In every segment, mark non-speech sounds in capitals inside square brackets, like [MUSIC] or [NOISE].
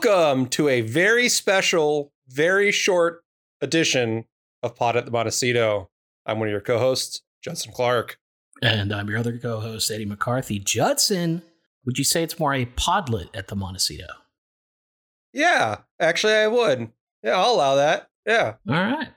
Welcome to a very special, very short edition of Pod at the Montecito. I'm one of your co-hosts, Judson Clark. And I'm your other co host, Eddie McCarthy. Judson, would you say it's more a podlet at the Montecito? Yeah, actually, I would. Yeah, I'll allow that. Yeah, All right.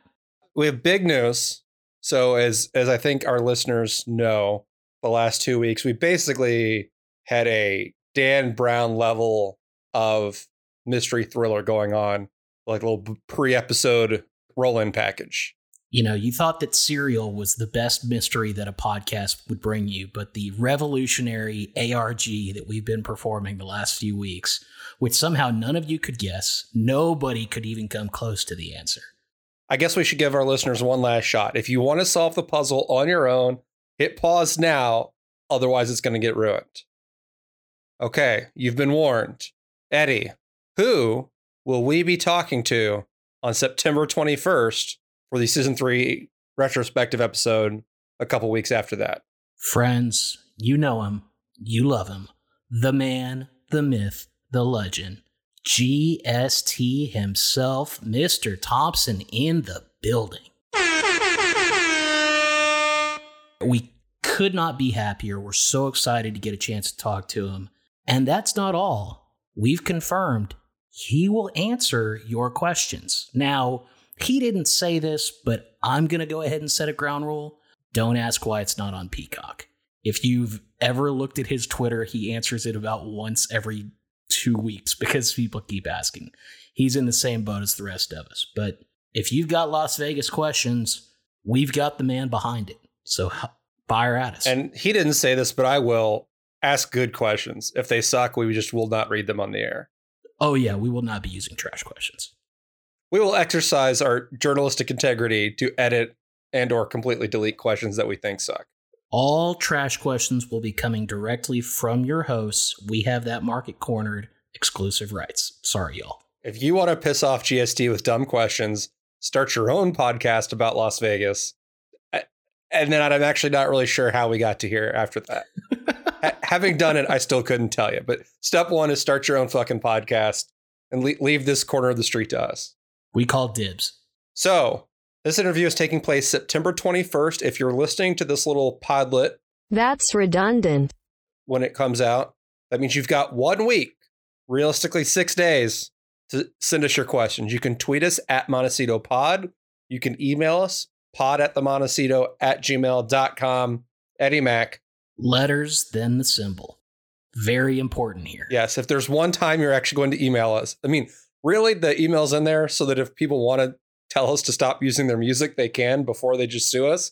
we have big news. So, as as I think our listeners know, the last two weeks we basically had a Dan Brown level of mystery thriller going on, like a little pre-episode roll-in package. You know, you thought that Serial was the best mystery that a podcast would bring you, but the revolutionary ARG that we've been performing the last few weeks, which somehow none of you could guess, nobody could even come close to the answer. I guess we should give our listeners one last shot. If you want to solve the puzzle on your own, hit pause now. Otherwise, it's going to get ruined. Okay, you've been warned. Eddie, who will we be talking to on September 21st for the season three retrospective episode a couple weeks after that? Friends, you know him, you love him. The man, the myth, the legend. GST himself, Mr. Thompson in the building. We could not be happier. We're so excited to get a chance to talk to him. And that's not all. We've confirmed he will answer your questions. Now, he didn't say this, but I'm going to go ahead and set a ground rule. Don't ask why it's not on Peacock. If you've ever looked at his Twitter, he answers it about once every two weeks because people keep asking. He's in the same boat as the rest of us. But if you've got Las Vegas questions, we've got the man behind it. So fire at us. And he didn't say this, but I will ask good questions. If they suck, we just will not read them on the air. Oh, yeah, we will not be using trash questions. We will exercise our journalistic integrity to edit and or completely delete questions that we think suck. All trash questions will be coming directly from your hosts. We have that market cornered. Exclusive rights. Sorry, y'all. If you want to piss off GST with dumb questions, start your own podcast about Las Vegas. And then I'm actually not really sure how we got to here after that. [LAUGHS] Ha- Having done it, I still couldn't tell you. But step one is start your own fucking podcast and le- leave this corner of the street to us. We call dibs. So, this interview is taking place September 21st. If you're listening to this little podlet That's redundant. when it comes out. That means you've got one week, realistically six days, to send us your questions. You can tweet us at Montecito Pod. You can email us, pod at the Montecito at gmail.com. Eddie Mac. Letters, then the symbol. Very important here. Yes, if there's one time you're actually going to email us, I mean, really, the email's in there so that if people want to tell us to stop using their music, they can before they just sue us.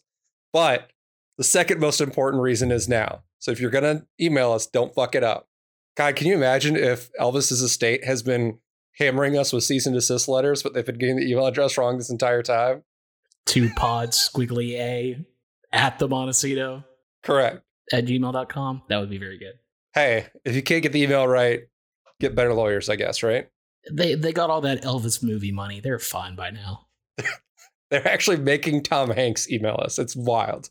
But the second most important reason is now. So if you're going to email us, don't fuck it up. God, can you imagine if Elvis's estate has been hammering us with cease and desist letters, but they've been getting the email address wrong this entire time? Two pods, squiggly A, at the Montecito Correct. At gmail.com. That would be very good. Hey, if you can't get the email right, get better lawyers, I guess, right? They they got all that Elvis movie money. They're fine by now. [LAUGHS] They're actually making Tom Hanks email us. It's wild.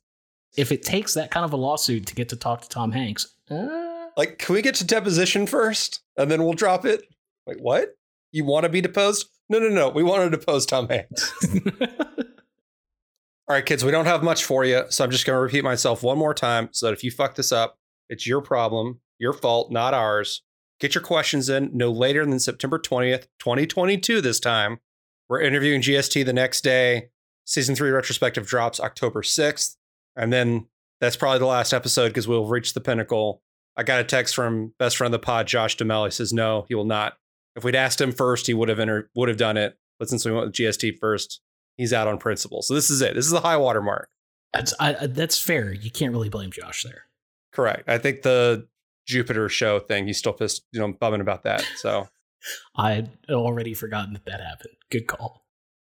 If it takes that kind of a lawsuit to get to talk to Tom Hanks, uh, Like, can we get to deposition first and then we'll drop it? Like, what? You want to be deposed? No, no, no. We want to depose Tom Hanks. [LAUGHS] All right, kids, we don't have much for you. So I'm just going to repeat myself one more time so that if you fuck this up, it's your problem, your fault, not ours. Get your questions in no later than September 20th, 2022 this time. We're interviewing GST the next day. Season three retrospective drops October 6th. And then that's probably the last episode because we'll reach the pinnacle. I got a text from best friend of the pod, Josh Duhamel. He says, no, he will not. If we'd asked him first, he would have enter- would have done it. But since we went with GST first, he's out on principle. So this is it. This is the high water mark. that's I, that's fair. You can't really blame Josh there. Correct. I think the Jupiter show thing, he's still pissed, you know, bumming about that. So [LAUGHS] I had already forgotten that that happened. Good call.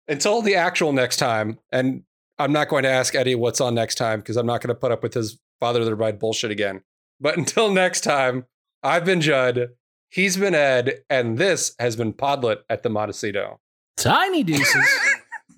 until the actual next time, and I'm not going to ask Eddie what's on next time because I'm not going to put up with his father the bride bullshit again. But [LAUGHS] until next time, I've been Judd, he's been Ed, and this has been Podlet at the Montecito. Tiny deuces. [LAUGHS]